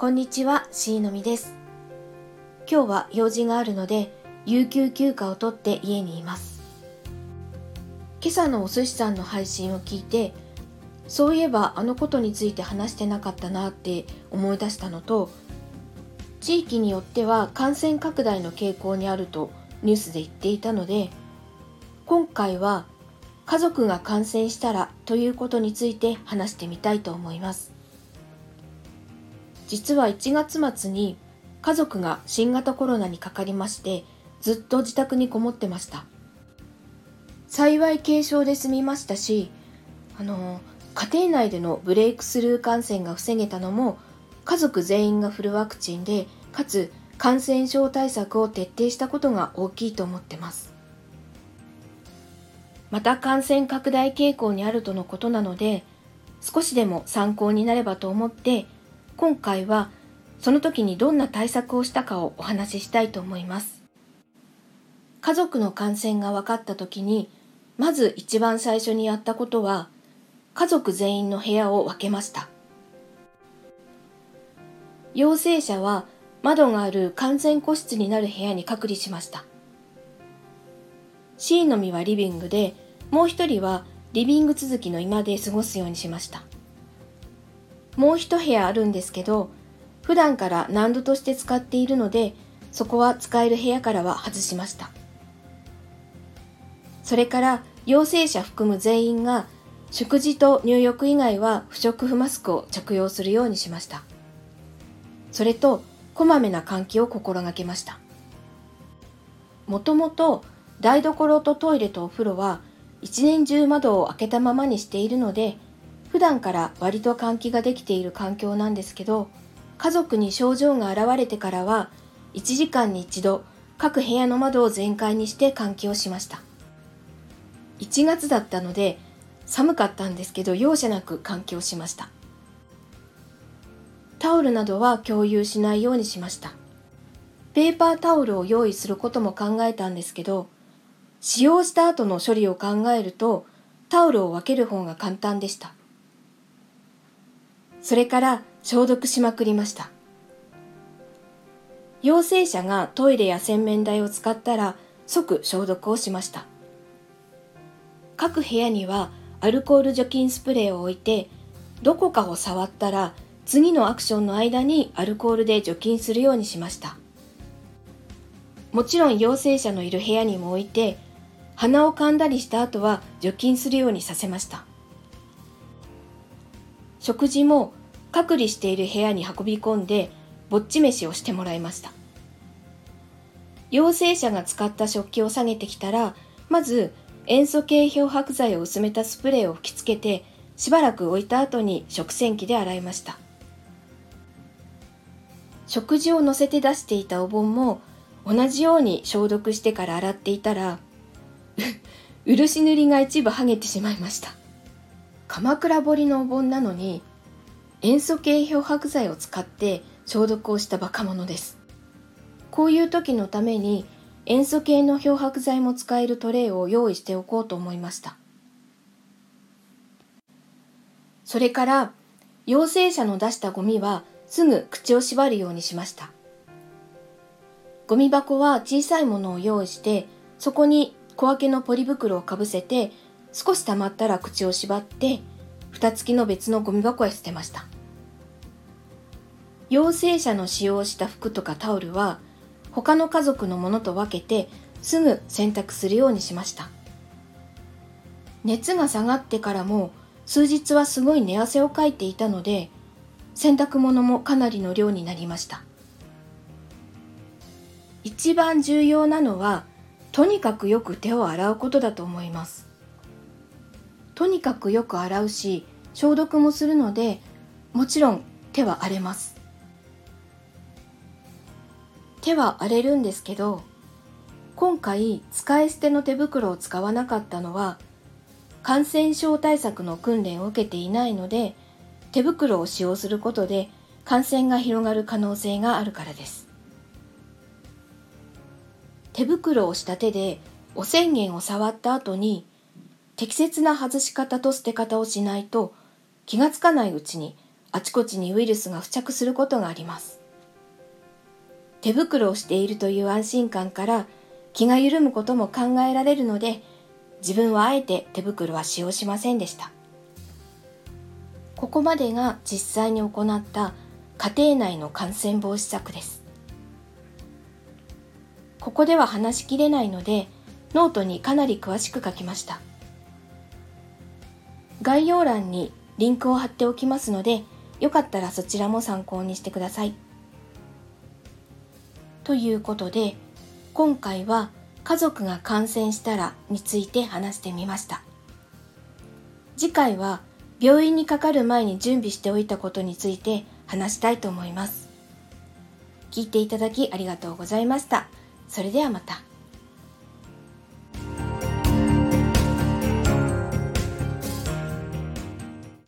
こんにちは、しーのみです。今日は用事があるので、有給休暇を取って家にいます。今朝のお寿司さんの配信を聞いて、そういえばあのことについて話してなかったなって思い出したのと、地域によっては感染拡大の傾向にあるとニュースで言っていたので、今回は家族が感染したらということについて話してみたいと思います。実は1月末に家族が新型コロナにかかりましてずっと自宅にこもってました。幸い軽症で済みましたしあの家庭内でのブレイクスルー感染が防げたのも家族全員がフルワクチンでかつ感染症対策を徹底したことが大きいと思ってます。また感染拡大傾向にあるとのことなので少しでも参考になればと思って今回はその時にどんな対策をしたかをお話ししたいと思います。家族の感染が分かった時にまず一番最初にやったことは家族全員の部屋を分けました。陽性者は窓がある完全個室になる部屋に隔離しました。C のみはリビングで、もう一人はリビング続きの居間で過ごすようにしました。もう一部屋あるんですけど、普段から難度として使っているので、そこは使える部屋からは外しました。それから陽性者含む全員が食事と入浴以外は不織布マスクを着用するようにしました。それと、こまめな換気を心がけました。もともと台所とトイレとお風呂は一年中窓を開けたままにしているので普段から割と換気ができている環境なんですけど家族に症状が現れてからは1時間に1度各部屋の窓を全開にして換気をしました。1月だったので寒かったんですけど容赦なく換気をしました。タオルなどは共有しないようにしました。ペーパータオルを用意することも考えたんですけど使用した後の処理を考えるとタオルを分ける方が簡単でした。それから消毒しまくりました。陽性者がトイレや洗面台を使ったら即消毒をしました。各部屋にはアルコール除菌スプレーを置いて、どこかを触ったら次のアクションの間にアルコールで除菌するようにしました。もちろん陽性者のいる部屋にも置いて、鼻を噛んだりした後は除菌するようにさせました。食事も隔離している部屋に運び込んでぼっち飯をしてもらいました。陽性者が使った食器を下げてきたらまず塩素系漂白剤を薄めたスプレーを吹きつけてしばらく置いた後に食洗機で洗いました。食事を乗せて出していたお盆も同じように消毒してから洗っていたら 漆塗りが一部剥げてしまいました。鎌倉彫りのお盆なのに塩素系漂白剤を使って消毒をしたバカ者です。こういう時のために塩素系の漂白剤も使えるトレイを用意しておこうと思いました。それから陽性者の出したゴミはすぐ口を縛るようにしました。ゴミ箱は小さいものを用意してそこに小分けのポリ袋をかぶせて少し溜まったら口を縛って蓋付きの別のゴミ箱へ捨てました。陽性者の使用した服とかタオルは他の家族のものと分けてすぐ洗濯するようにしました。熱が下がってからも数日はすごい寝汗をかいていたので洗濯物もかなりの量になりました。一番重要なのはとにかくよく手を洗うことだと思います。とにかくよく洗うし消毒もするのでもちろん手は荒れます。手は荒れるんですけど今回使い捨ての手袋を使わなかったのは感染症対策の訓練を受けていないので手袋を使用することで感染が広がる可能性があるからです。手袋をした手でお宣言を触った後に適切な外し方と捨て方をしないと気がつかないうちにあちこちにウイルスが付着することがあります。手袋をしているという安心感から気が緩むことも考えられるので自分はあえて手袋は使用しませんでした。ここまでが実際に行った家庭内の感染防止策です。ここでは話しきれないのでノートにかなり詳しく書きました。概要欄にリンクを貼っておきますので、よかったらそちらも参考にしてください。ということで、今回は家族が感染したらについて話してみました。次回は病院にかかる前に準備しておいたことについて話したいと思います。聞いていただきありがとうございました。それではまた。